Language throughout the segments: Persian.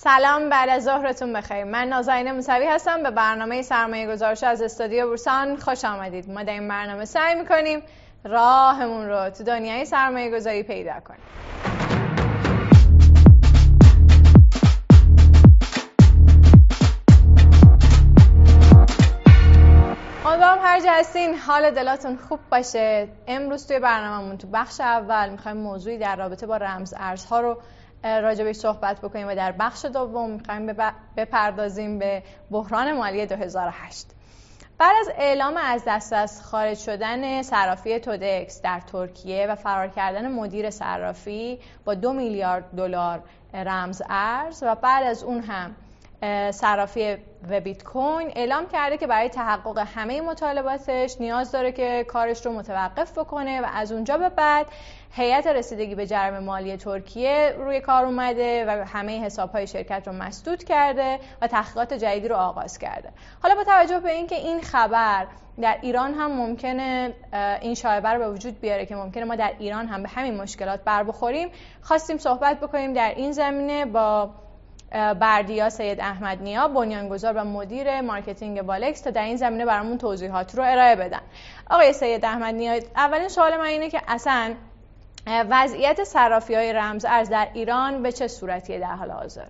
سلام بعد از ظهرتون بخیر. من نازنین موسوی هستم به برنامه سرمایه گذارش از استودیو بورسان خوش آمدید. ما در این برنامه سعی می‌کنیم راهمون رو تو دنیای سرمایه گذاری پیدا کنیم. امیدوارم هر جا هستین حال دلاتون خوب باشه. امروز توی برنامهمون تو بخش اول می‌خوایم موضوعی در رابطه با رمز ارزها رو راجبش صحبت بکنیم و در بخش دوم می‌خوایم بپردازیم به بحران مالی 2008 بعد از اعلام از دست از خارج شدن صرافی تودکس در ترکیه و فرار کردن مدیر صرافی با دو میلیارد دلار رمز ارز و بعد از اون هم صرافی و بیت کوین اعلام کرده که برای تحقق همه مطالباتش نیاز داره که کارش رو متوقف بکنه و از اونجا به بعد هیئت رسیدگی به جرم مالی ترکیه روی کار اومده و همه حساب های شرکت رو مسدود کرده و تحقیقات جدیدی رو آغاز کرده. حالا با توجه به اینکه این خبر در ایران هم ممکنه این شایبه رو به وجود بیاره که ممکنه ما در ایران هم به همین مشکلات بر بخوریم خواستیم صحبت بکنیم در این زمینه با بردیا سید احمد نیا بنیانگذار و مدیر marketing بالکس تا در این زمینه برامون توضیحات رو ارائه بدن. آقای سید احمد نیا اولین سوال من اینه که اصلا وضعیت صرافی های رمز ارز در ایران به چه صورتیه در حال حاضر؟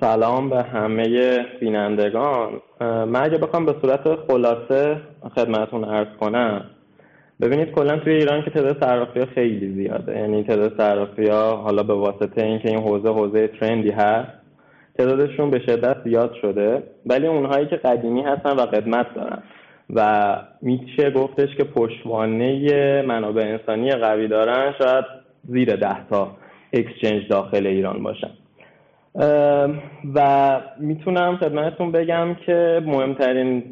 سلام به همه بینندگان. من اگه بخوام به صورت خلاصه خدمتون ارز کنم ببینید کلا توی ایران که تعداد صرافی خیلی زیاده. یعنی تعداد صرافی حالا به واسطه اینکه این حوزه حوزه ترندی هست تعدادشون به شدت زیاد شده. ولی اونهایی که قدیمی هستن و قدمت دارن. و میشه گفتش که پشتوانه منابع انسانی قوی دارن شاید زیر ده تا اکسچنج داخل ایران باشن. و می‌تونم خدمتتون بگم که مهمترین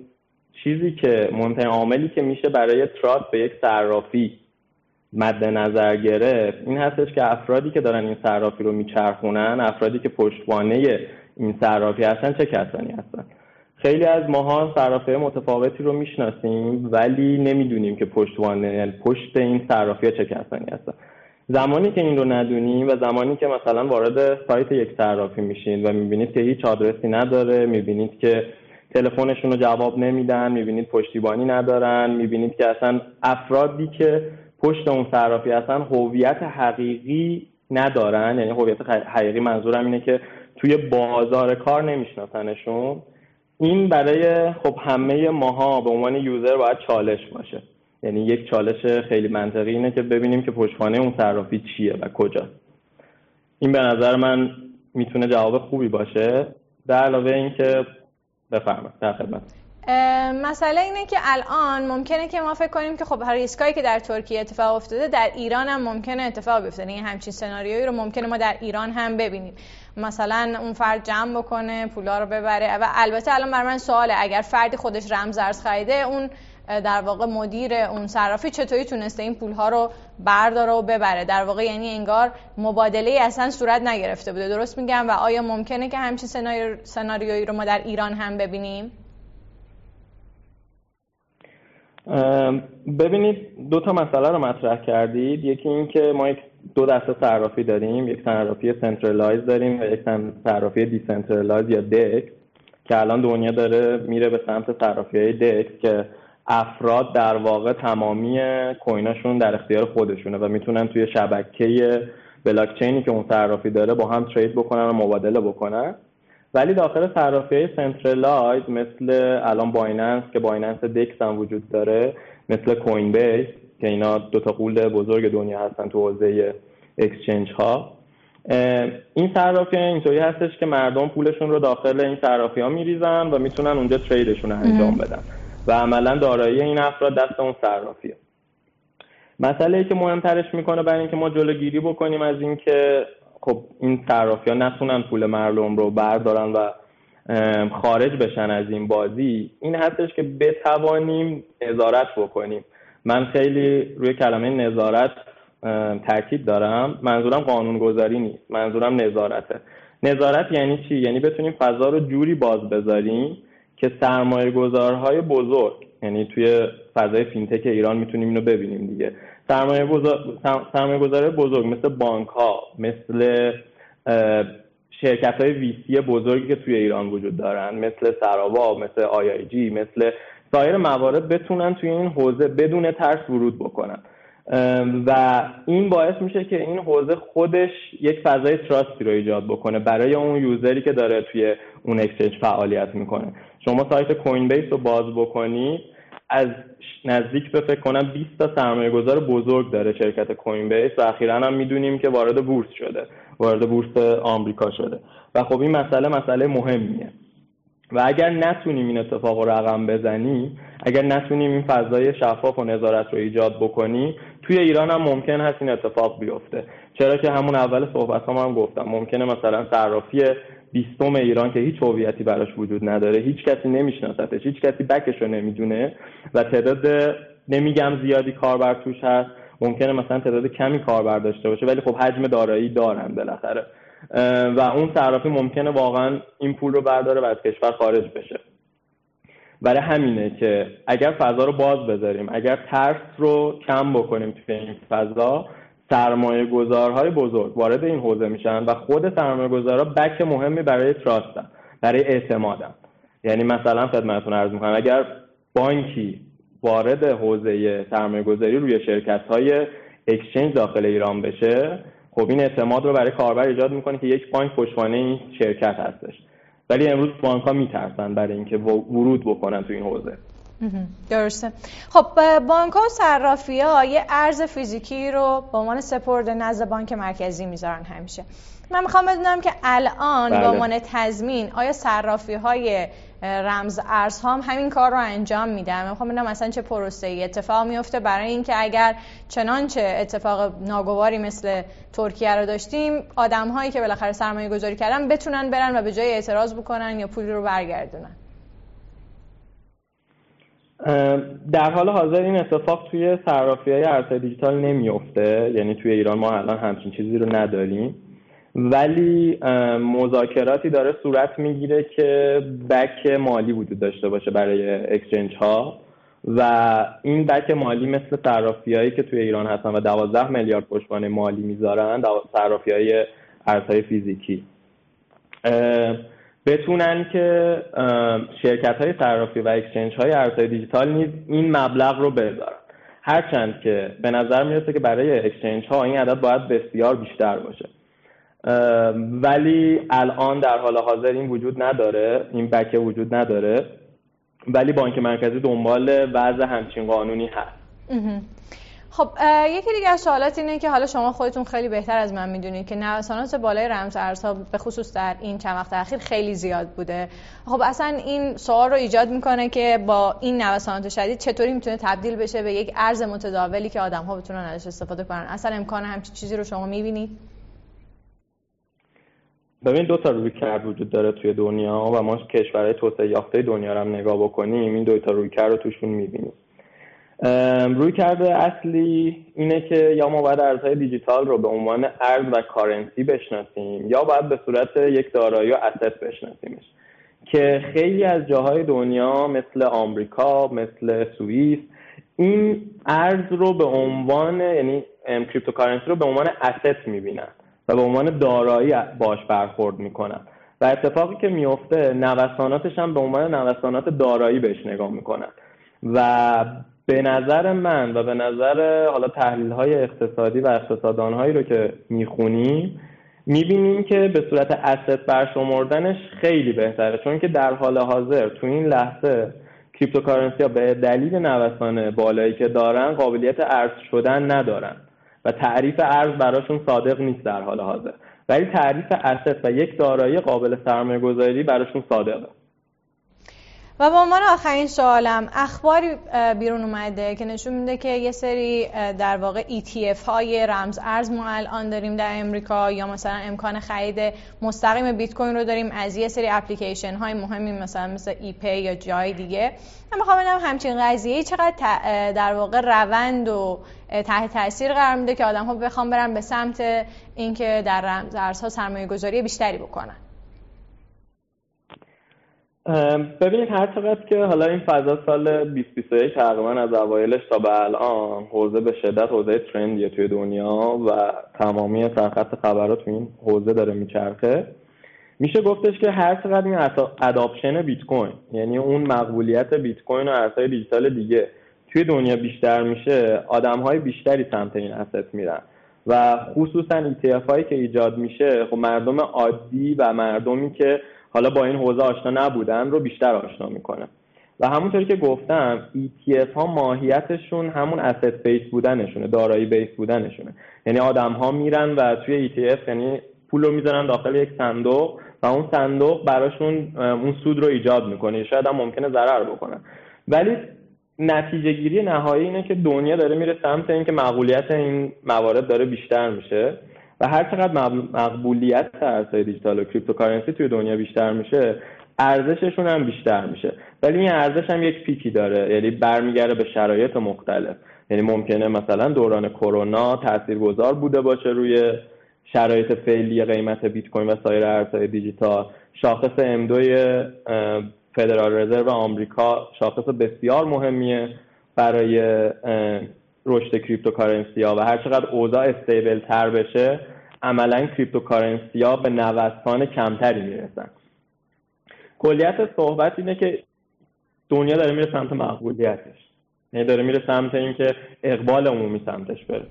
چیزی که مهمترین عاملی که میشه برای تراست به یک صرافی مد نظر گرفت این هستش که افرادی که دارن این صرافی رو میچرخونن افرادی که پشتوانه این صرافی هستن چه کسانی هستن؟ خیلی از ماها صرافی متفاوتی رو می‌شناسیم ولی نمی‌دونیم که پشتوانه یعنی پشت این صرافی چه کسانی هستن. زمانی که این رو ندونیم و زمانی که مثلا وارد سایت یک صرافی میشین و می‌بینید که هیچ آدرسی نداره می‌بینید که تلفنشون رو جواب نمیدن می‌بینید پشتیبانی ندارن می‌بینید که اصلا افرادی که پشت اون صرافی هستن هویت حقیقی ندارن. یعنی هویت حقیقی منظورم اینه که توی بازار کار نمیشناسنشون. این برای خب همه ماها به عنوان یوزر باید چالش باشه. یعنی یک چالش خیلی منطقی اینه که ببینیم که پشتوانه اون صرافی چیه و کجا. این به نظر من می‌تونه جواب خوبی باشه. در علاوه اینکه بفرمایید. در خدمت. مسئله اینه که الان ممکنه که ما فکر کنیم که خب ریسکایی که در ترکیه اتفاق افتاده در ایران هم ممکنه اتفاق بیفته. این یعنی همچین سناریویی رو ممکنه ما در ایران هم ببینیم. مثلا اون فرد جمع بکنه پولا رو ببره. و البته الان بر من سواله اگر فردی خودش رمز ارز خریده اون در واقع مدیر اون صرافی چطوری تونسته این پولها رو برداره و ببره؟ در واقع یعنی انگار مبادله اصلا صورت نگرفته بوده. درست میگم؟ و آیا ممکنه که همچین سناریویی رو ما در ایران هم ببینیم؟ ببینید دو تا مسئله رو مطرح کردید. یکی این که ما یک دو دسته صرافی داریم. یک صرافی centralized داریم و یک صرافی decentralized یا DEX که الان دنیا داره میره به سمت صرافی های DEX که افراد در واقع تمامی coin اشون در اختیار خودشونه و می‌تونن توی شبکه بلاکچینی که اون صرافی داره با هم trade بکنن و مبادله بکنن. ولی داخل صرافی های centralized مثل الان بایننس که بایننس DEX هم وجود داره مثل کوین بیس که اینا دوتا قول بزرگ دنیا هستن تو حوزه اکسچنج ها این صرافی اینطوری هستش که مردم پولشون رو داخل این صرافی ها میریزن و می‌تونن اونجا تریدشون رو انجام بدن و عملا دارایی این افراد دست اون صرافیه مسئله ای که مهمترش می‌کنه برای اینکه ما جلوگیری بکنیم از اینکه خب این صرافی ها نتونن پول مردم رو بردارن و خارج بشن از این بازی. این هستش که بتوانیم نظارت بکنیم. من خیلی روی کلمه نظارت تاکید دارم. منظورم قانونگذاری نیست. منظورم نظارته. نظارت یعنی چی؟ یعنی بتونیم فضا رو جوری باز بذاریم که سرمایه گذارهای بزرگ یعنی توی فضای فینتک ایران می‌تونیم اینو ببینیم دیگه. سرمایه, گذاره بزرگ مثل بانک ها مثل شرکت های VC بزرگی که توی ایران وجود دارن مثل سراوا مثل آی آی جی مثل سایر موارد بتونن توی این حوزه بدون ترس ورود بکنن. و این باعث میشه که این حوزه خودش یک فضای trust ی رو ایجاد بکنه برای اون user ی که داره توی اون exchange فعالیت می‌کنه. شما سایت کوین بیس رو باز بکنید از نزدیک به فکر کنم 20 تا سرمایه گذار بزرگ داره شرکت کوین بیس و اخیرا هم می‌دونیم که وارد بورس شده وارد بورس آمریکا شده. و خب این مسئله مسئله مهمیه. و اگر نتونیم این اتفاق رو رقم بزنیم اگر نتونیم این فضای شفاف و نظارت رو ایجاد بکنیم توی ایران هم ممکن هست این اتفاق بیفته. چرا که همون اول صحبت هم, هم گفتم ممکنه مثلا صرافی بیستم ایران که هیچ هویتی براش وجود نداره هیچ کسی نمیشناستش هیچ کسی بکش رو نمی‌دونه و تعداد نمیگم زیادی کاربر توش هست ممکنه مثلا تعداد کمی کاربر داشته باشه ولی خب حجم دارایی دارن بالاخره. و اون صرافی ممکنه واقعا این پول رو برداره و از کشور خارج بشه. برای همینه که اگر فضا رو باز بذاریم اگر ترس رو کم بکنیم توی این فضا سرمایه گذارهای بزرگ وارد این حوزه میشن و خود سرمایه گذارها بک مهمی برای تراستن برای اعتمادن یعنی مثلا خدمتتون عرض می‌کنم اگر بانکی وارد حوزه سرمایه گذاری روی شرکت های اکسچنج داخل ایران بشه خب این اعتماد رو برای کاربر ایجاد می‌کنه که یک بانک پشتوانه این شرکت هستش. ولی امروز بانک ها میترسن برای اینکه ورود بکنن تو این حوزه. درسته. خب بانک ها و صرافی ها یه ارز فیزیکی رو به عنوان سپرد نزد بانک مرکزی می‌ذارن همیشه. من می‌خوام بدونم که الان به بله. عنوان تضمین آیا صرافی های رمز ارز هم همین کار رو انجام میدن؟ می‌خوام بدونم مثلا چه پروسه ای اتفاق میفته برای اینکه اگر چنانچه اتفاق ناگواری مثل ترکیه رو داشتیم آدم هایی که بالاخره سرمایه گذاری کردن بتونن برن و به جای اعتراض بکنن یا پولی رو برگردونن. در حال حاضر این اتفاق توی صرافی های ارزهای دیجیتال نمیفته یعنی توی ایران ما الان همچین چیزی رو نداریم. ولی مذاکراتی داره صورت می‌گیره که back مالی وجود داشته باشه برای exchange ها و این back مالی مثل صرافی هایی که توی ایران هستن و دوازده میلیارد پشتوانه مالی می‌ذارن صرافی های ارزهای فیزیکی. بتونن که شرکت های صرافی و exchange های ارزهای دیجیتال نیز این مبلغ رو بذارن. هرچند که به نظر می‌رسه که برای exchange ها این عدد باید بسیار بیشتر باشه. ولی الان در حال حاضر این وجود نداره این بکه وجود نداره. ولی بانک مرکزی دنبال وضع همچین قانونی هست. خب یکی دیگه از سوالات اینه که حالا شما خودتون خیلی بهتر از من می‌دونید که نوسانات بالای رمز ارزها به خصوص در این چند وقت اخیر خیلی زیاد بوده. خب اصلا این سوال رو ایجاد می‌کنه که با این نوسانات شدید چطوری می‌تونه تبدیل بشه به یک ارز متداولی که آدم ها بتونن ازش استفاده کنن. اصلا امکان همچین چیزی رو شما می‌بینید؟ ببین دو تا رویکرد وجود داره توی دنیا و ما کشورهای توسعه یافته دنیا رو هم نگاه بکنیم این دو تا رویکرد رو توشون می‌بینیم. رویکرد اصلی اینه که یا ما باید ارزهای دیجیتال رو به عنوان ارز و currency بشناسیم یا باید به صورت یک دارایی و asset بشناسیمش. که خیلی از جاهای دنیا مثل آمریکا مثل سوئیس این ارز رو به عنوان یعنی cryptocurrency رو به عنوان asset می‌بینن و به عنوان دارایی باش برخورد می‌کنن. و اتفاقی که میفته نوساناتش هم به عنوان نوسانات دارایی بهش نگاه می‌کنن. و به نظر من و به نظر حالا تحلیل های اقتصادی و اقتصاددان هایی رو که می‌خونیم می‌بینیم که به صورت asset برشمردنش خیلی بهتره. چون که در حال حاضر تو این لحظه cryptocurrency ها به دلیل نوسان بالایی که دارن قابلیت ارز شدن ندارن و تعریف ارز براشون صادق نیست در حال حاضر. ولی تعریف asset و یک دارایی قابل سرمایه گذاری براشون صادقه. و به عنوان آخرین سوالم اخباری بیرون اومده که نشون میده که یه سری در واقع ETF های رمز ارز ما الان داریم در امریکا یا مثلا امکان خرید مستقیم بیت کوین رو داریم از یه سری اپلیکیشن های مهمی مثلا مثل ایپی یا جای دیگه. من می‌خوام ببینم همچین قضیه چقدر در واقع روند و تحت تاثیر قرار میده که آدم ها بخوام برن به سمت اینکه در رمز ارزها سرمایه گذاری بیشتری بکنن. ببینید هر چقدر که حالا این فضا سال 2021 تقریبا از اوایلش تا به الان حوزه به شدت حوزه ترندیه توی دنیا و تمامی سرخط خبرات این حوزه داره میچرخه. میشه گفتش که هر چقدر این اداپشن بیت کوین یعنی اون مقبولیت بیت کوین و ارزهای دیجیتال دیگه توی دنیا بیشتر میشه آدم های بیشتری سمت این اسست میرن. و خصوصا ETF هایی که ایجاد میشه خب مردم عادی و مردمی که حالا با این حوزه آشنا نبودن رو بیشتر آشنا می‌کنه و همونطوری که گفتم ETF ها ماهیتشون همون asset بیس بودنشونه دارایی بیس بودنشونه. یعنی آدم ها میرن و توی ETF یعنی پول رو می‌ذارن داخل یک صندوق و اون صندوق براشون اون سود رو ایجاد می‌کنه. شاید هم ممکنه ضرر بکنه ولی نتیجه گیری نهایی اینه که دنیا داره میره سمت اینکه مقبولیت این موارد داره بیشتر میشه. هر چقدر مقبولیت ارزهای دیجیتال و cryptocurrency توی دنیا بیشتر میشه ارزششون هم بیشتر میشه. ولی این ارزش هم یک peak ی داره یعنی برمیگرده به شرایط مختلف. یعنی ممکنه مثلا دوران کرونا تاثیرگذار بوده باشه روی شرایط فعلی قیمت بیت کوین و سایر ارزهای دیجیتال. شاخص M2 فدرال رزرو آمریکا شاخص بسیار مهمیه برای رشد cryptocurrency ها و هر چقدر اوضاع stable تر بشه عملا cryptocurrency ها به نوسان کمتری می‌رسن. کلیت صحبت اینه که دنیا داره میره سمت مقبولیتش یعنی داره میره سمت اینکه اقبال عمومی سمتش بره.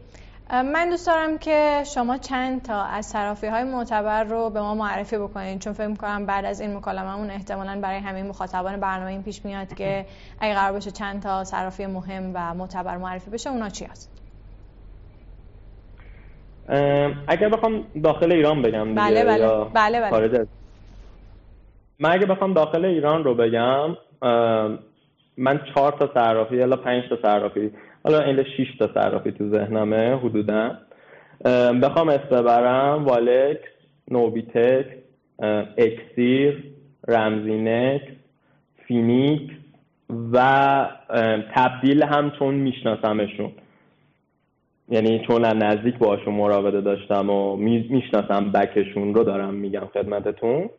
من دوست دارم که شما چند تا از صرافی های معتبر رو به ما معرفی بکنید چون فکر می‌کنم بعد از این مکالممون احتمالا برای همه مخاطبان برنامه این پیش میاد که اگه قرار باشه چند تا صرافی مهم و معتبر معرفی بشه اونا چی هست؟ اگر بخوام داخل ایران بگم بله بله. یا بله بله. من اگه بخوام داخل ایران رو بگم من چهار تا صرافی یا پنج تا صرافی حالا این 6 تا صرافی تو ذهنمه حدودا بخوام اسم ببرم والکس نوبیتک اکسیر رمزینکس فینیکس و تبدیل هم چون میشناسمشون یعنی چون نزدیک باشون مراوده داشتم و می‌شناسم back شون رو دارم میگم خدمتتون.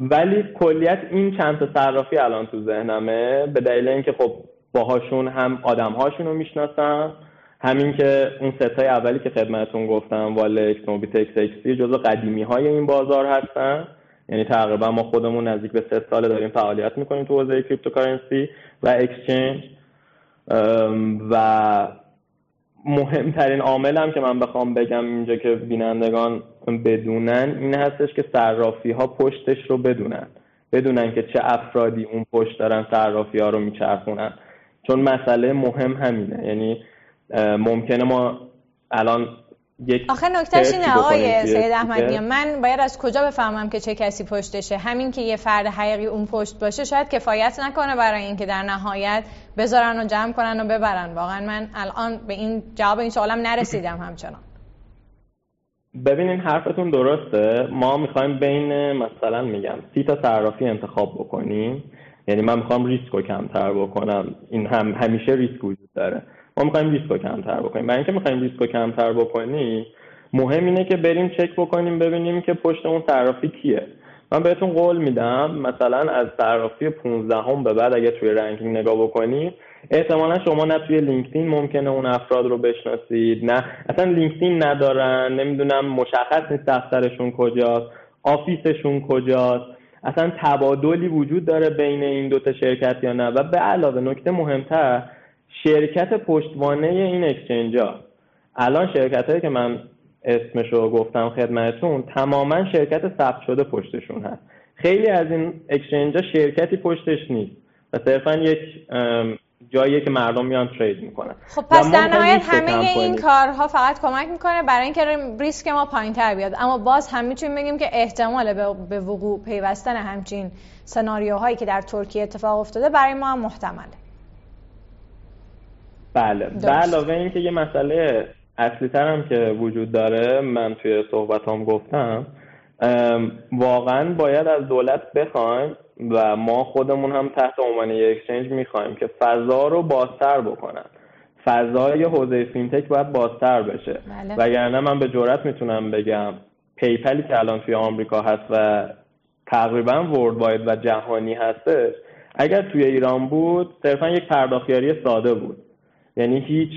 ولی کلیت این چند تا صرافی الان تو ذهنمه به دلیل اینکه خب باهاشون هم آدم هاشون رو می‌شناسم همین که اون سه تای اولی که خدمتون گفتم والکس نوبیتکس اکسی جزو قدیمی های این بازار هستن. یعنی تقریبا ما خودمون نزدیک به سه سال داریم فعالیت می‌کنیم تو حوزه cryptocurrency و exchange و مهمترین عامل هم که من بخوام بگم اینجا که بینندگان بدونن این هستش که صرافی ها پشتش رو بدونن. بدونن که چه افرادی اون پشت دارن صرافی ها رو میچرخونن. چون مسئله مهم همینه. یعنی ممکنه ما الان یک آخه نکتهش اینه آقای سید احمدی من باید از کجا بفهمم که چه کسی پشتشه؟ همین که یه فرد حقیقی اون پشت باشه شاید کفایت نکنه برای اینکه در نهایت بذارن و جمع کنن و ببرن. واقعا من الان به این جواب این سوالم نرسیدم همچنان. ببینین حرفتون درسته. ما می‌خوایم بین مثلا میگم سی تا صرافی انتخاب بکنیم. یعنی من می‌خوام ریسک رو کمتر بکنم. این هم همیشه ریسک وجود داره. ما می‌خوایم ریسک رو کمتر بکنیم. برای اینکه می‌خوایم ریسک رو کمتر بکنیم مهم اینه که بریم چک بکنیم ببینیم که پشت اون صرافی کیه. من بهتون قول میدم مثلا از صرافی 15 هم به بعد اگه توی ranking نگاه بکنید احتمالا شما نه توی لینکدین ممکنه اون افراد رو بشناسید نه اصلا لینکدین ندارن نمی‌دونم مشخص نیست دفترشون کجاست office شون کجاست. اصلا تبادلی وجود داره بین این دوتا شرکت یا نه. و به علاوه نکته مهمتر شرکت پشتوانه این اکسچنج ها الان شرکت هایی که من اسمشو گفتم خدمتتون تماما شرکت ثبت شده پشتشون هست. خیلی از این اکسچنج ها شرکتی پشتش نیست و صرفا یک جاییه که مردم میان ترید می‌کنن. خب پس در نهایت همه این کارها فقط کمک می‌کنه برای اینکه ریسک ما پایین تر بیاد. اما باز هم می‌تونیم بگیم که احتمال به وقوع پیوستن همچین سناریوهایی که در ترکیه اتفاق افتاده برای ما هم محتمله. بله. به علاوه اینکه یه مسئله اصلی هم که وجود داره من توی صحبت هم گفتم واقعا باید از دولت بخوایم و ما خودمون هم تحت عنوان یک اکسچنج می‌خوایم که فضا رو بازتر بکنن. فضای حوزه فینتک باید بازتر بشه. بله. وگرنه من به جرات می‌تونم بگم پیپلی که الان توی آمریکا هست و تقریبا ورد واید و جهانی هستش اگر توی ایران بود صرفا یک پرداختیاری ساده بود. یعنی هیچ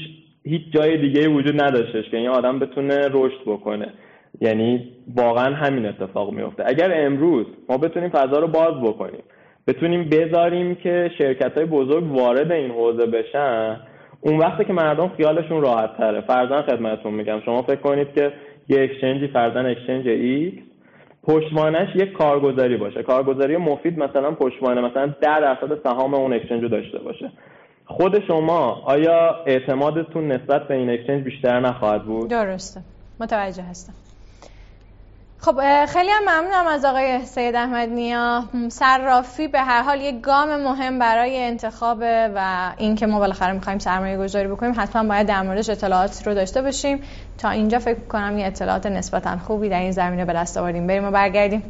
هیچ جای دیگه وجود نداشتش که این آدم بتونه رشد بکنه. یعنی واقعا همین اتفاق میفته اگر امروز ما بتونیم فضا رو باز بکنیم بتونیم بذاریم که شرکت های بزرگ وارد این حوزه بشن اون وقتی که مردم خیالشون راحت تره. فرزن خدمتتون میگم. شما فکر کنید که یه اکسچنجی فرزن اکسچنج ایکس پشتوانش یک کارگزاری باشه. کارگزاری مفید مثلا پشتوانه مثلا ده درصد سهام اون exchange رو داشته باشه. خود شما آیا اعتمادتون نسبت به این exchange بیشتر نخواهد بود؟ درسته. متوجه هستم. خب خیلی هم ممنونم از آقای سید احمد نیا. صرافی به هر حال یک گام مهم برای انتخاب و اینکه ما بالاخره می‌خوایم سرمایه گذاری بکنیم حتما باید در موردش اطلاعات رو داشته باشیم. تا اینجا فکر کنم یه اطلاعات نسبتا خوبی در این زمینه به دست آوردیم. بریم و برگردیم.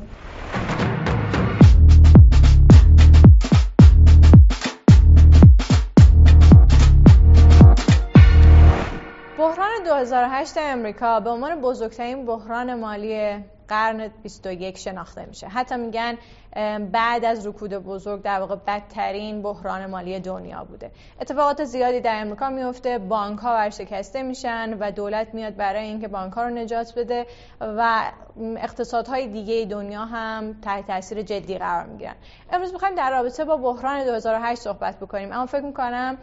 2008 امریکا به عنوان بزرگترین بحران مالی قرن 21 شناخته میشه. حتی میگن بعد از رکود بزرگ در واقع بدترین بحران مالی دنیا بوده. اتفاقات زیادی در امریکا میفته. بانک ها ورشکسته میشن و دولت میاد برای اینکه بانک ها رو نجات بده و اقتصادهای دیگه دنیا هم تحت تاثیر جدی قرار می‌گیرن. امروز می‌خوایم در رابطه با بحران 2008 صحبت بکنیم اما فکر می‌کنم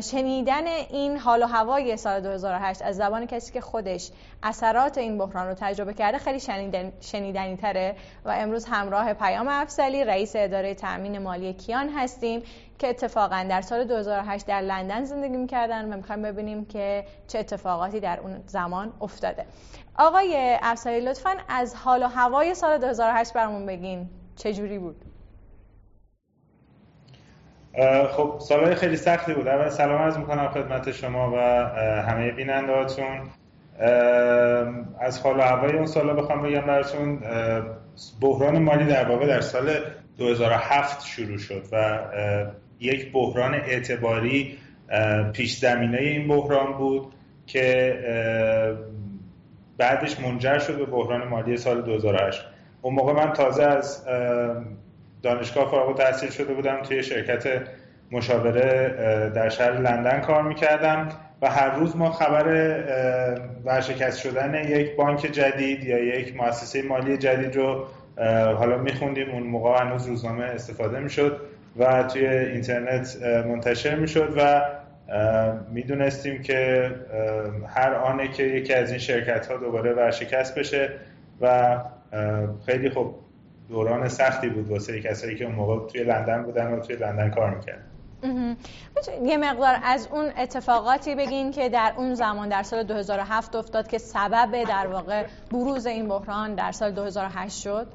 شنیدن این حال و هوای سال 2008 از زبان کسی که خودش اثرات این بحران رو تجربه کرده خیلی شنیدن، شنیدنی تره و امروز همراه پیام افسلی رئیس اداره تأمین مالی کیان هستیم که اتفاقا در سال 2008 در لندن زندگی می‌کردن و می‌خوایم ببینیم که چه اتفاقاتی در اون زمان افتاده آقای افسلی لطفا از حال و هوای سال 2008 برامون بگین چجوری بود؟ خب سالهای خیلی سختی بود. اول سلام عرض می‌کنم خدمت شما و همه بینندهاتون از حال و هوای اون سالا بخوام بگم براتون بحران مالی در واقع در سال 2007 شروع شد و یک بحران اعتباری پیش زمینه این بحران بود که بعدش منجر شد به بحران مالی سال 2008 اون موقع من تازه از دانشگاه فارغ التحصیل شده بودم توی شرکت مشاوره در شهر لندن کار می‌کردم و هر روز ما خبر ورشکست شدن یک بانک جدید یا یک مؤسسه مالی جدید رو حالا میخوندیم. اون موقع هنوز روزنامه استفاده می‌شد و توی اینترنت منتشر می‌شد و می‌دونستیم که هر آنه که یکی از این شرکت ها دوباره ورشکست بشه و خیلی خب دوران سختی بود واسه کسایی که اون موقع توی لندن بودن و توی لندن کار می‌کرد یه مقدار از اون اتفاقاتی بگین که در اون زمان در سال 2007 افتاد که سبب در واقع بروز این بحران در سال 2008 شد؟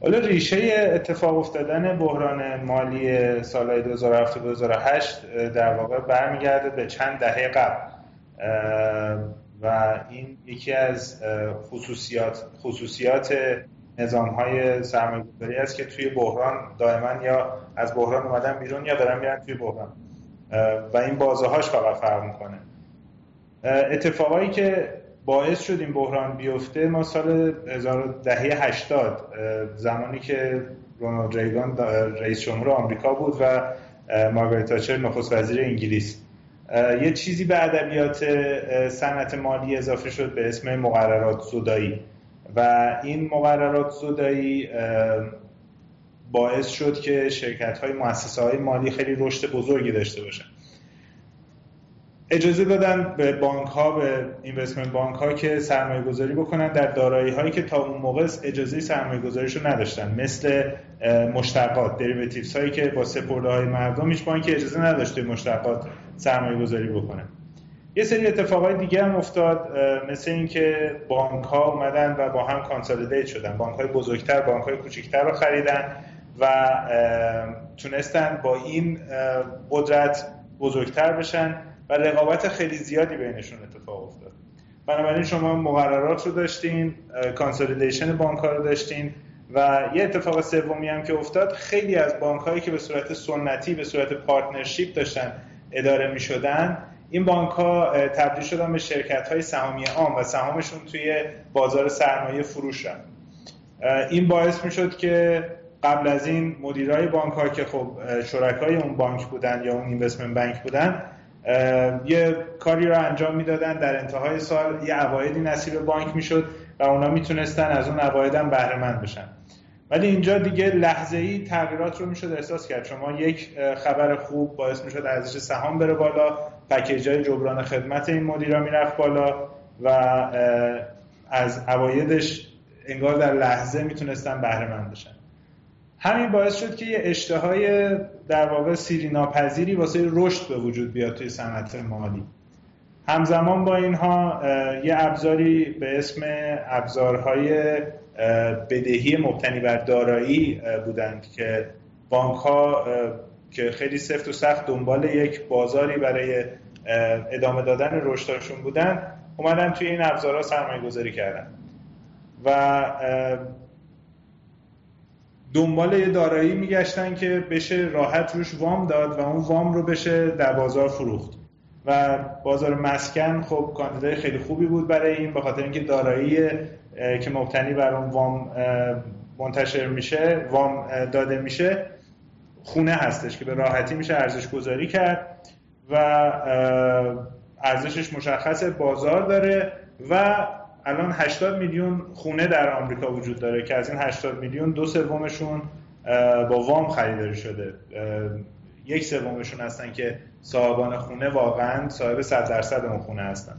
حالا ریشه اتفاق افتادن بحران مالی سالهای 2007 و 2008 در واقع برمیگرده به چند دهه قبل. و این یکی از خصوصیات خصوصیات نظام های سرمایه‌گذاری است که توی بحران دائما یا از بحران اومدن بیرون یا دارن میرن توی بحران. و این بازه هاش فقط فرق می‌کنه. اتفاقایی که باعث شد این بحران بیفته ما سال دهه 80 زمانی که رونالد ریگان رئیس جمهور آمریکا بود و مارگارت تاچر نخست وزیر انگلیس. یه چیزی به ادبیات صنعت مالی اضافه شد به اسم مقررات زدایی. و این مقررات زدایی باعث شد که شرکت های مؤسسه های مالی خیلی رشد بزرگی داشته باشن. اجازه دادن به بانک ها به اینوستمنت بانک ها که سرمایه گذاری بکنن در دارایی هایی که تا اون موقع اجازه سرمایه گذاریشو نداشتن مثل مشتقات دریوتیوز هایی که با سپرده های مردم هیچ بانکی اجازه نداشته مشتقات سرمایه گذاری بکنه. یه سری اتفاقای دیگه هم افتاد مثل اینکه بانک ها اومدن و با هم consolidate شدن. بانک های بزرگتر بانک های کوچکتر رو خریدن و تونستن با این قدرت بزرگتر بشن و رقابت خیلی زیادی بینشون اتفاق افتاد. بنابراین شما مقررات رو داشتین consolidation بانک ها رو داشتین و یه اتفاق سومی هم که افتاد خیلی از بانک هایی که به صورت سنتی به صورت partnership داشتن اداره می شدن این بانک ها تبدیل شدن به شرکت های سهامی عام و سهامشون توی بازار سرمایه فروش رفت این باعث می‌شد که قبل از این مدیرای بانک ها که خب شرکای اون بانک بودن یا اون اینوستمنت بانک بودن یه کاری رو انجام می‌دادن. در انتهای سال یه عوایدی نصیب بانک می‌شد و اونا می‌تونستن از اون عواید هم بهره مند بشن. ولی اینجا دیگه لحظه ای تغییرات رو می‌شد احساس کرد. شما یک خبر خوب باعث می‌شد ارزش سهام بره بالا پکیج های جبران خدمت این مدیرا می‌رفت بالا و از عوایدش انگار در لحظه می‌تونستن بهره مند بشن. همین باعث شد که یه اشتهای در واقع سیری ناپذیری واسه رشد به وجود بیاد توی صنعت مالی. همزمان با اینها یه ابزاری به اسم ابزارهای بدهی مبتنی بر دارایی بودند که بانک ها که خیلی سفت و سخت دنبال یک بازاری برای ادامه دادن رشدشون بودن اومدن توی این ابزارها سرمایه گذاری کردن. و دنبال یه دارایی میگشتن که بشه راحت روش وام داد و اون وام رو بشه در بازار فروخت. و بازار مسکن خب کاندیدای خیلی خوبی بود برای این به خاطر اینکه دارایی که مبتنی بر اون وام منتشر میشه وام داده میشه خونه هستش که به راحتی میشه ارزش گذاری کرد و ارزشش مشخص بازار داره و الان 80 میلیون خونه در آمریکا وجود داره که از این 80 میلیون دو سومشون با وام خریداری شده. یک سومشون هستن که صاحبان خونه واقعا صاحب 100 درصد اون خونه هستن.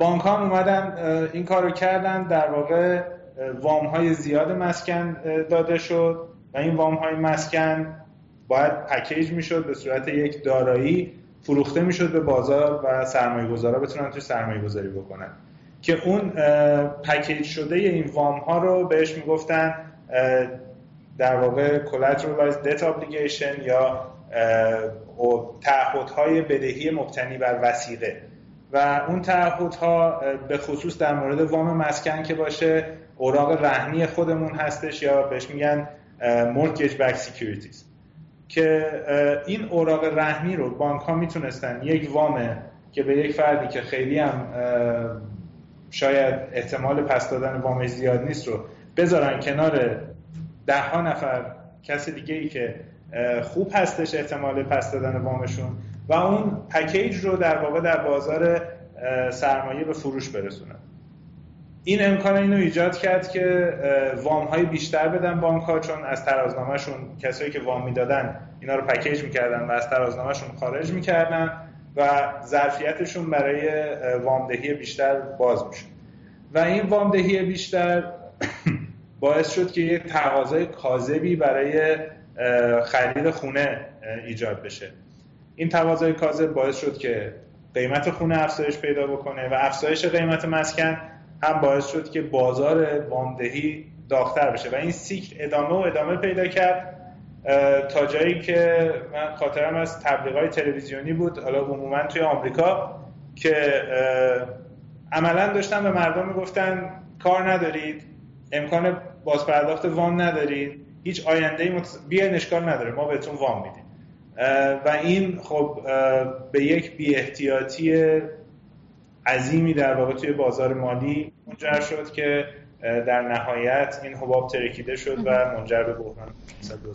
بانک ها اومدن این کارو کردن در واقع وام های زیاد مسکن داده شد و این وام های مسکن باید پکیج می‌شد به صورت یک دارایی فروخته می‌شد به بازار و سرمایه گذارا بتونن توی سرمایه گذاری بکنن. که اون پکیج شده این وام ها رو بهش می‌گفتن در واقع collateralized debt obligation یا تعهدهای بدهی مبتنی بر وسیقه. و اون تعهدها به خصوص در مورد وام مسکن که باشه اوراق رهنی خودمون هستش یا بهش میگن mortgage backed securities. که این اوراق رهنی رو بانک ها می‌تونستن یک وام که به یک فردی که خیلی هم شاید احتمال پس دادن وامش زیاد نیست رو بذارن کنار ده ها نفر کس دیگه ای که خوب هستش احتمال پس دادن وامشون و اون پکیج رو در واقع در بازار سرمایه به فروش برسونن این امکان اینو ایجاد کرد که وام های بیشتر بدن بانک ها چون از ترازنامهشون کسایی که وام می‌دادن اینا رو پکیج می‌کردن و از ترازنامهشون خارج می‌کردن و ظرفیتشون برای وامدهی بیشتر باز می‌شد. و این وامدهی بیشتر باعث شد که یک تقاضای کاذبی برای خرید خونه ایجاد بشه. این تقاضای کاذب باعث شد که قیمت خونه افزایش پیدا بکنه و افزایش قیمت مسکن هم باعث شد که بازار وامدهی داغتر بشه. و این سیکل ادامه و ادامه پیدا کرد تا جایی که من خاطرم از تبلیغات تلویزیونی بود حالا عموما توی آمریکا که عملا داشتن به مردم می‌گفتن کار ندارید امکان بازپرداخت وام ندارید هیچ آینده ای متص... بیاین اشکال نداره ما بهتون وام میدیم. و این خب به یک بی احتیاطی عظیمی در واقع توی بازار مالی منجر شد که در نهایت این حباب ترکیده شد و منجر به بحران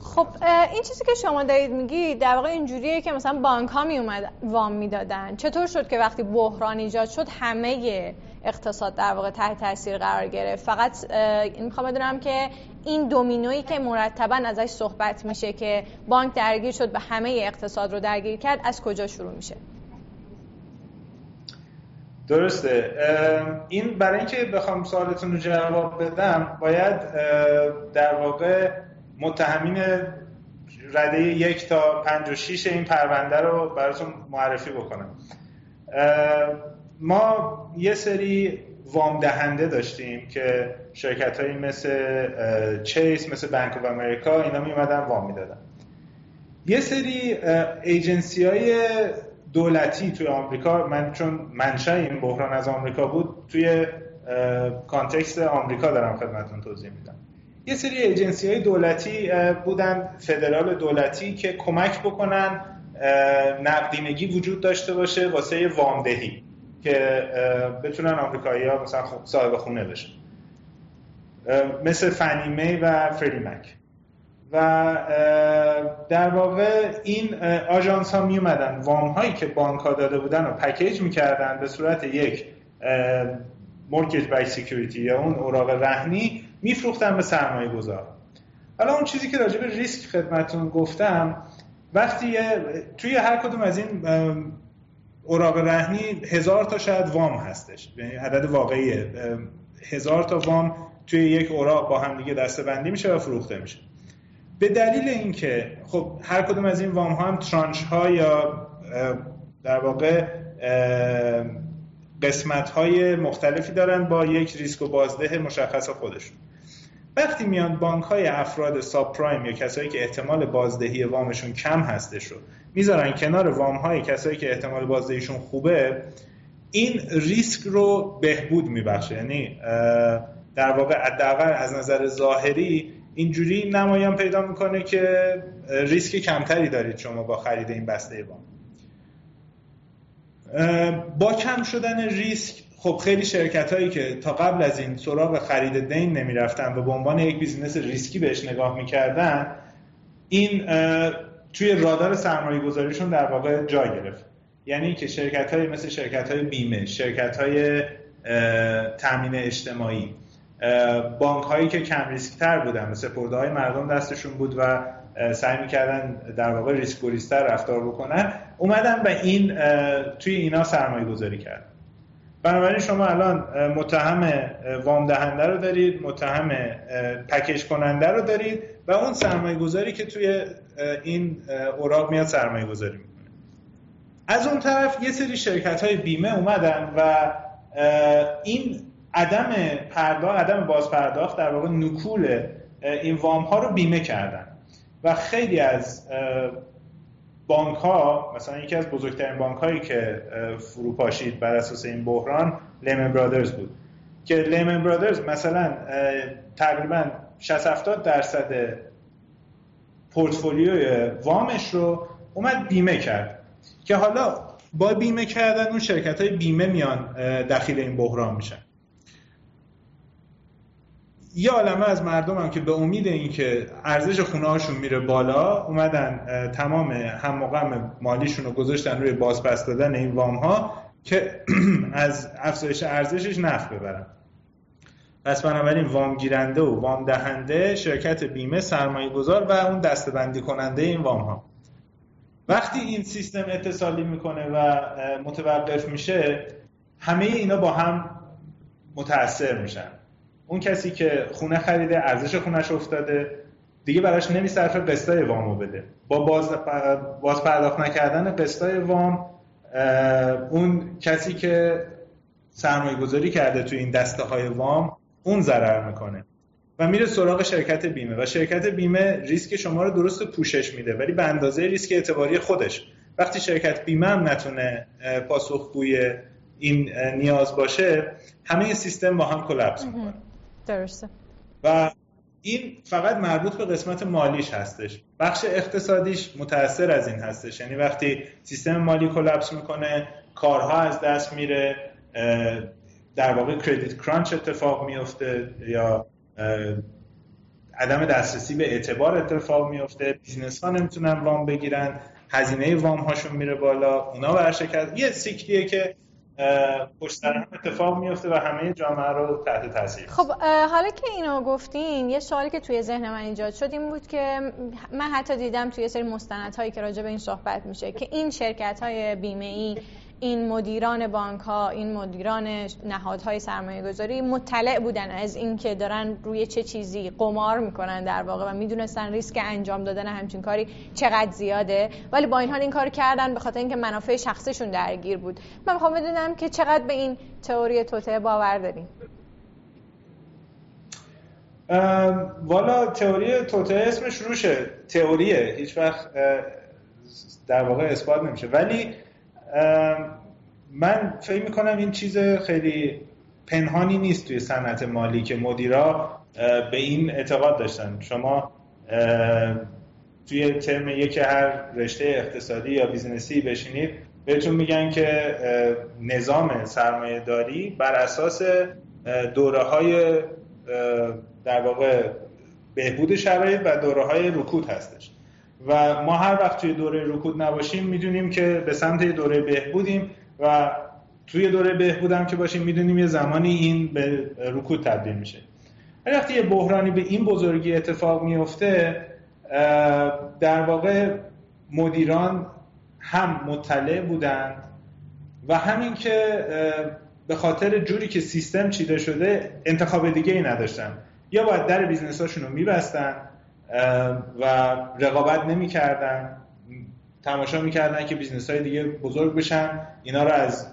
خب این چیزی که شما دارید میگی در واقع اینجوریه که مثلا بانک ها می اومد وام می‌دادن. چطور شد که وقتی بحران ایجاد شد همه اقتصاد در واقع تحت تاثیر قرار گرفت؟ فقط این می‌خوام بدونم که این دومینویی که مرتبا ازش صحبت میشه که بانک درگیر شد به همه اقتصاد رو درگیر کرد از کجا شروع میشه؟ درسته. این برای اینکه بخوام سوالتون رو جواب بدم باید در واقع متهمین رده یک تا پنج و شیش این پرونده رو براتون معرفی بکنم. ما یه سری وام دهنده داشتیم که شرکت هایی مثل چیس مثل بانک آف امریکا اینا میومدن وام می‌دادن. یه سری ایجنسی های دولتی توی آمریکا من چون منشأ این بحران از آمریکا بود توی context آمریکا دارم خدمتتون توضیح میدم. یه سری ایجنسی های دولتی بودن فدرال دولتی که کمک بکنن نقدینگی وجود داشته باشه واسه وامدهی که بتونن آمریکایی ها مثلا صاحب خونه بشن. مثل Fannie Mae و Freddie Mac. و در واقع این آژانس ها می اومدن وام هایی که بانک ها داده بودن رو package می‌کردن به صورت یک mortgage-backed security یا اون اوراق رهنی میفروختن به سرمایه گذار حالا اون چیزی که راجع به ریسک خدمتون گفتم وقتی توی هر کدوم از این اوراق رهنی هزار تا شاید وام هستش. یعنی عدد واقعی هزار تا وام توی یک اوراق با هم دیگه دسته بندی میشه و فروخته میشه. به دلیل اینکه خب هر کدوم از این وام ها هم ترانش ها یا در واقع قسمت های مختلفی دارن با یک ریسک و بازده مشخص خودشون. وقتی میان بانک های افراد subprime یا کسایی که احتمال بازدهی وامشون کم هستش رو می‌ذارن کنار وام های کسایی که احتمال بازدهیشون خوبه این ریسک رو بهبود میبخشه. یعنی در واقع حداقل از نظر ظاهری اینجوری نمایان پیدا می‌کنه که ریسک کمتری دارید شما با خرید این بسته وام با کم شدن ریسک خب خیلی شرکت هایی که تا قبل از این سراغ خرید دین نمی‌رفتن و به عنوان یک business ریسکی بهش نگاه می‌کردن این توی رادار سرمایه گذاریشون در واقع جا گرفت. یعنی که شرکت های مثل شرکت های بیمه شرکت های تامین اجتماعی بانک هایی که کم ریسک تر بودن مثل پرده های مردم دستشون بود و سعی می‌کردن در واقع ریسک گریزتر رفتار بکنن اومدن و این توی اینا سرمایه گذاری کرد بنابراین شما الان متهم وام دهنده رو دارید متهم پکیج کننده رو دارید و اون سرمایه گذاری که توی این اوراق میاد سرمایه گذاری می‌کنه. از اون طرف یه سری شرکت های بیمه اومدن و این عدم پرداخت عدم باز پرداخت در واقع نکول این وام ها رو بیمه کردن. و خیلی از بانک ها مثلا یکی از بزرگترین بانک هایی که فروپاشید بر اساس این بحران لیمن برادرز بود. که لیمن برادرز مثلا تقریبا 60 70 درصد پورتفولیوی وامش رو اومد بیمه کرد. که حالا با بیمه کردن اون شرکت های بیمه میان دخیل این بحران میشن. یه عالمه از مردم هم که به امید اینکه ارزش خونه هاشون میره بالا اومدن تمام هم مالیشون رو گذاشتن روی بازپس دادن این وام ها که از افزایش ارزشش نفع ببرن. پس بنابراین وام گیرنده و وام دهنده شرکت بیمه سرمایه گذار و اون دستبندی کننده این وام ها وقتی این سیستم اتصالی می‌کنه و متوقف میشه همه اینا با هم متاثر میشن. اون کسی که خونه خریده ارزش خونش افتاده دیگه براش نمیصرفه قسطای وامو بده. با باز, باز پرداخت نکردن قسطای وام اون کسی که سرمایه گذاری کرده تو این دسته های وام اون ضرر می‌کنه و میره سراغ شرکت بیمه و شرکت بیمه ریسک شما رو درست پوشش میده ولی به اندازه ریسک اعتباری خودش. وقتی شرکت بیمه هم نتونه پاسخگوی این نیاز باشه همه سیستم با هم کلپس می‌کنه. درسته. و این فقط مربوط به قسمت مالیش هستش. بخش اقتصادیش متاثر از این هستش. یعنی وقتی سیستم مالی collapse می‌کنه کارها از دست میره در واقع credit crunch اتفاق میفته یا عدم دسترسی به اعتبار اتفاق میفته business ها نمی‌تونن وام بگیرن. هزینه وام هاشون میره بالا. اونا ورشکست. یه سیکلیه که پشت سر هم اتفاق میفته و همه جامعه رو تحت تاثیر خب حالا که اینو گفتین یه سوالی که توی ذهن من ایجاد شد این بود که من حتی دیدم توی سری مستندهایی که راجع به این صحبت میشه که این شرکت های بیمه ای این مدیران بانک ها این مدیران نهادهای سرمایه گذاری مطلع بودن از اینکه دارن روی چه چیزی قمار می‌کنن در واقع و می‌دونستن ریسک انجام دادن همچین کاری چقدر زیاده. ولی با این حال این کار کردن به خاطر اینکه منافع شخصشون درگیر بود. من می‌خوام بدونم که چقدر به این تئوری توطئه باور دارین. والا تئوری توطئه اسمش روشه. تئوریه. هیچ وقت در واقع اثبات نمیشه. ولی من فکر می‌کنم این چیز خیلی پنهانی نیست توی صنعت مالی که مدیرا به این اعتقاد داشتن. شما توی ترم یک هر رشته اقتصادی یا business ی بشینید بهتون میگن که نظام سرمایه داری بر اساس دوره های در واقع بهبود شرایط و دوره های رکود هستش. و ما هر وقت توی دوره رکود نباشیم می‌دونیم که به سمت دوره بهبودیم و توی دوره بهبود هم که باشیم می‌دونیم یه زمانی این به رکود تبدیل میشه. وقتی یه بحرانی به این بزرگی اتفاق میفته در واقع مدیران هم مطلع بودند و همین که به خاطر جوری که سیستم چیده شده انتخاب دیگه ای نداشتن. یا باید در business هاشون رو میبستن و رقابت نمی‌کردن. تماشا می‌کردن که business های دیگه بزرگ بشن. اینا رو از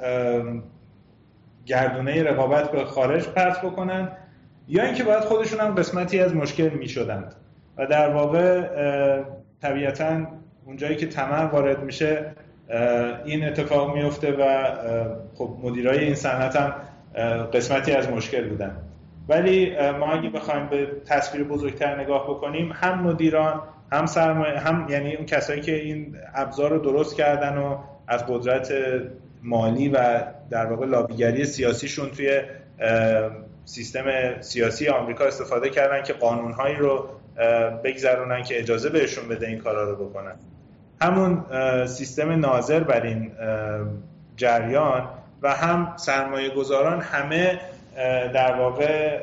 گردونه رقابت به خارج پرت بکنن. یا اینکه باید خودشون هم قسمتی از مشکل می‌شدند. و در واقع طبیعتا اونجایی که طمع وارد میشه این اتفاق میفته و خب مدیرای این صنعت هم قسمتی از مشکل بودن. ولی ما اگه بخوایم به تصویر بزرگتر نگاه بکنیم هم مدیران هم سرمایه هم یعنی اون کسایی که این ابزار رو درست کردن و از قدرت مالی و در واقع لابیگری سیاسیشون توی سیستم سیاسی آمریکا استفاده کردن که قانونهایی رو بگذرونن که اجازه بهشون بده این کارا رو بکنن. همون سیستم ناظر بر این جریان و هم سرمایه گذاران همه در واقع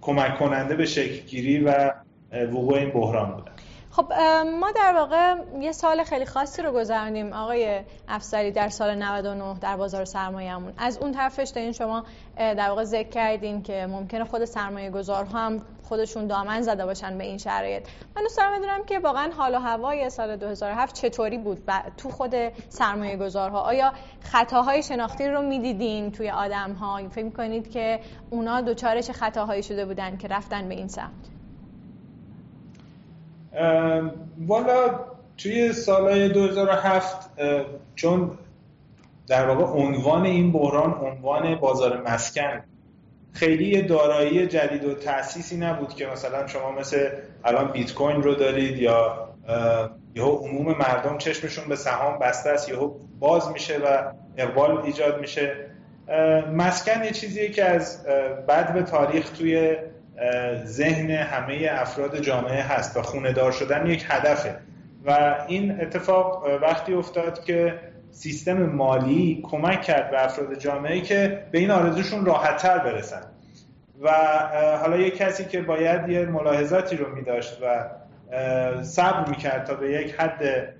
کمک کننده به شکلگیری و وقوع این بحران بودن خب ما در واقع یه سال خیلی خاصی رو گذراندیم آقای افسری در سال 99 در بازار سرمایه‌مون. از اون طرفش این شما در واقع ذکر کردین که ممکنه خود سرمایه گذارها هم خودشون دامن زده باشن به این شرایط. من دوست دارم بدونم که واقعا حال و هوای سال 2007 چطوری بود و تو خود سرمایه گذارها آیا خطاهای شناختی رو می‌دیدین توی آدم ها فکر می‌کنید که اونا دوچار چه خطاهایی شده بودن که رفتن به این سمت؟ والا توی سالهای 2007 چون در واقع عنوان این بحران عنوان بازار مسکن خیلی دارایی جدید و تأسیسی نبود که مثلا شما مثل الان بیت کوین رو دارید یا یهو عموم مردم چشمشون به سهام بسته است یهو باز میشه و اقبال ایجاد میشه. مسکن یه چیزیه که از بعد به تاریخ توی ذهن همه افراد جامعه هست و خونه دار شدن یک هدفه. و این اتفاق وقتی افتاد که سیستم مالی کمک کرد به افراد جامعه که به این آرزوشون راحتتر برسن. و حالا یک کسی که باید یه ملاحظاتی رو می داشت و صبر می‌کرد تا به یک حد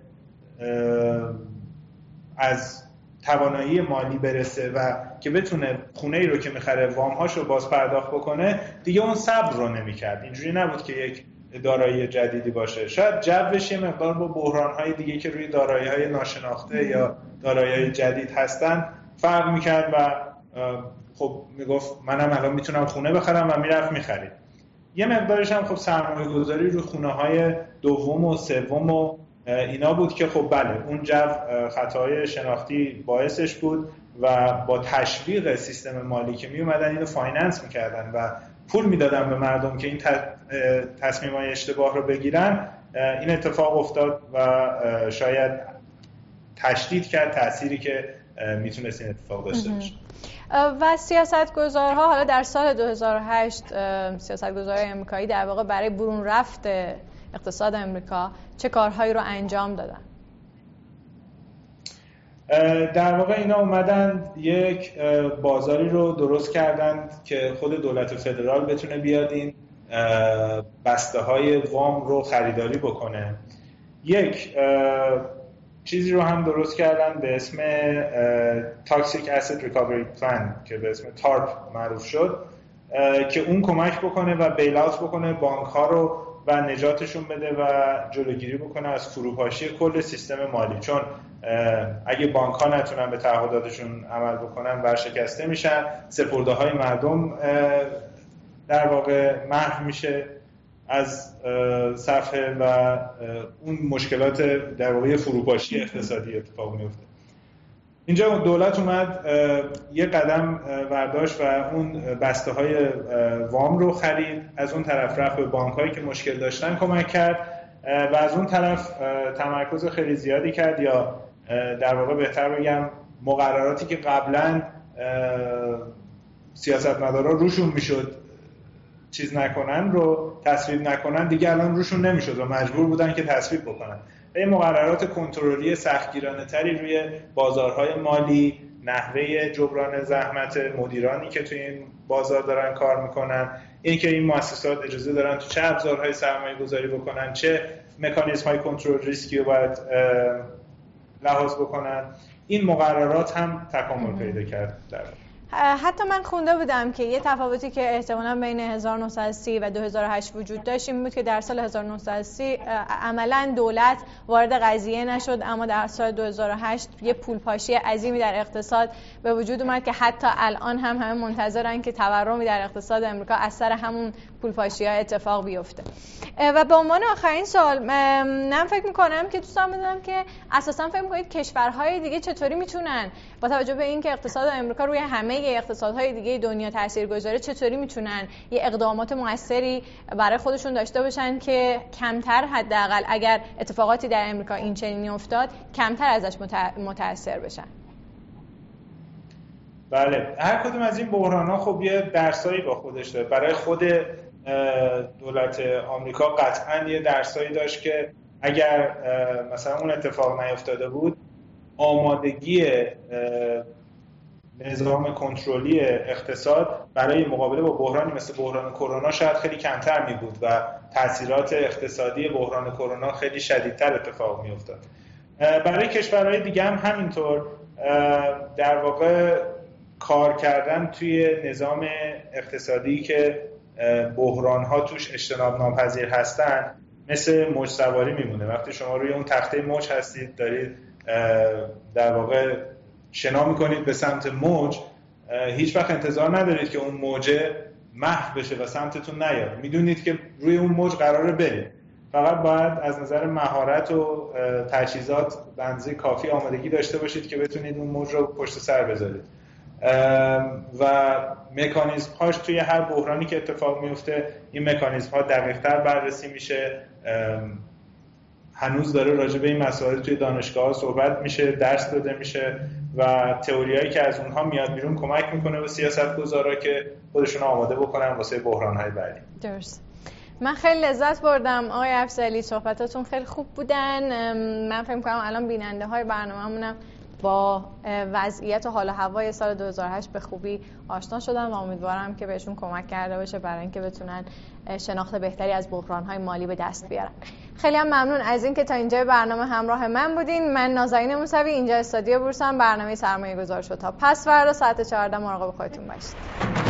از توانایی مالی برسه و که بتونه خونه ای رو که می‌خره وامهاش رو باز پرداخت بکنه دیگه اون صبر رو نمی‌کرد. اینجوری نبود که یک دارایی جدیدی باشه. شاید جوش یه مقدار با بحران های دیگه که روی دارایی های ناشناخته یا دارایی های جدید هستن فرق می‌کرد و خب می‌گفت منم الان می‌تونم خونه بخرم و می‌رفت می‌خرید. یه مقدارش هم خب سرمایه گذاری روی خونه های دوم و سوم و اینا بود که خب بله اون جو خطاهای شناختی باعثش بود. و با تشویق سیستم مالی که می اومدن اینو finance می‌کردن و پول می‌دادن به مردم که این تصمیم های اشتباه رو بگیرن این اتفاق افتاد و شاید تشدید کرد تأثیری که می‌تونست این اتفاق داشته باشه. و سیاست گذارها حالا در سال 2008 سیاست گذارهای امریکایی در واقع برای برون رفت اقتصاد امریکا چه کارهایی رو انجام دادن؟ در واقع اینا اومدن یک بازاری رو درست کردند که خود دولت فدرال بتونه بیاد این بسته های وام رو خریداری بکنه. یک چیزی رو هم درست کردن به اسم toxic asset recovery plan که به اسم TARP معروف شد که اون کمک بکنه و bail بکنه بانک ها رو و نجاتشون بده و جلوگیری بکنه از فروپاشی کل سیستم مالی. چون اگه بانک ها نتونن به تعهداتشون عمل بکنن ورشکسته میشن. سپرده های مردم در واقع محو میشه از صفحه و اون مشکلات در واقع فروپاشی اقتصادی اتفاق میفته اینجا دولت اومد یه قدم برداشت و اون بسته های وام رو خرید. از اون طرف رفت به بانک هایی که مشکل داشتن کمک کرد و از اون طرف تمرکز خیلی زیادی کرد یا در واقع بهتر بگم مقرراتی که قبلا سیاستمدارا روشون می‌شد چیز نکنن رو تصویب نکنن دیگه الان روشون نمی‌شد و مجبور بودن که تصویب بکنن. مقررات کنترلی سختگیرانه تری روی بازارهای مالی نحوه جبران زحمت مدیرانی که توی این بازار دارن کار می‌کنن اینکه این مؤسسات اجازه دارن تو چه ابزارهای سرمایه گذاری بکنن چه مکانیزم های کنترل ریسکی رو باید لحاظ بکنن این مقررات هم تکامل پیدا کرد در حتی من خونده بودم که یه تفاوتی که احتمالا بین 1930 و 2008 وجود داشت این بود که در سال 1930 عملا دولت وارد قضیه نشد اما در سال 2008 یه پولپاشی عظیمی در اقتصاد به وجود اومد که حتی الان هم همه منتظرن که تورمی در اقتصاد امریکا از سر همون پولپاشی ها اتفاق بیفته. و به عنوان آخرین سال من فکر می‌کنم که دوستان بدونم که اساسا فکر می‌کنید کشورهای دیگه چطوری می‌تونن؟ با توجه به اینکه اقتصاد امریکا روی همه اقتصادهای دیگه دنیا تاثیر گذاره چطوری می‌تونن یه اقدامات موثری برای خودشون داشته باشن که کمتر حداقل اگر اتفاقاتی در امریکا این چنینی افتاد کمتر ازش متاثر بشن؟ بله هر کدوم از این بحران ها خب یه درسایی با خودش داره. برای خود دولت آمریکا قطعا یه درسایی داشت که اگر مثلا اون اتفاق نیفتاده بود آمادگی نظام کنترلی اقتصاد برای مقابله با بحرانی مثل بحران کرونا شاید خیلی کمتر می بود و تاثیرات اقتصادی بحران کرونا خیلی شدیدتر اتفاق می افتاد برای کشورهای دیگه هم همینطور در واقع کار کردن توی نظام اقتصادی که بحران ها توش اجتناب ناپذیر هستن مثل موج سواری میمونه. وقتی شما روی اون تخته موج هستید دارید در واقع شنا می‌کنید به سمت موج هیچ وقت انتظار ندارید که اون موجه محو بشه و سمتتون نیاد. می‌دونید که روی اون موج قراره برید. فقط باید از نظر مهارت و تجهیزات بنزه کافی آمادگی داشته باشید که بتونید اون موج رو پشت سر بذارید. و مکانیزم هاش توی هر بحرانی که اتفاق میفته این مکانیزم ها دقیق تر بررسی میشه. هنوز داره راجع به این مسائل توی دانشگاه ها صحبت میشه درس داده میشه و تئوریایی که از اونها میاد بیرون کمک می‌کنه به سیاست گذارا که خودشون آماده بکنن واسه بحران های بعدی. درست. من خیلی لذت بردم. آقای افزلی صحبتاتون خیلی خوب بودن. من فکر کنم الان بیننده های برنامه با وضعیت و حال هوای سال 2008 به خوبی آشنا شدن و امیدوارم که بهشون کمک کرده باشه برای اینکه بتونن شناخت بهتری از های مالی به دست بیارن. خیلی هم ممنون از اینکه تا اینجا برنامه همراه من بودین. من نازنین موسوی اینجا استادیو بورسم برنامه سرمایه گذار شد. تا پس فردا ساعت 14 مراقب خودتون باشید.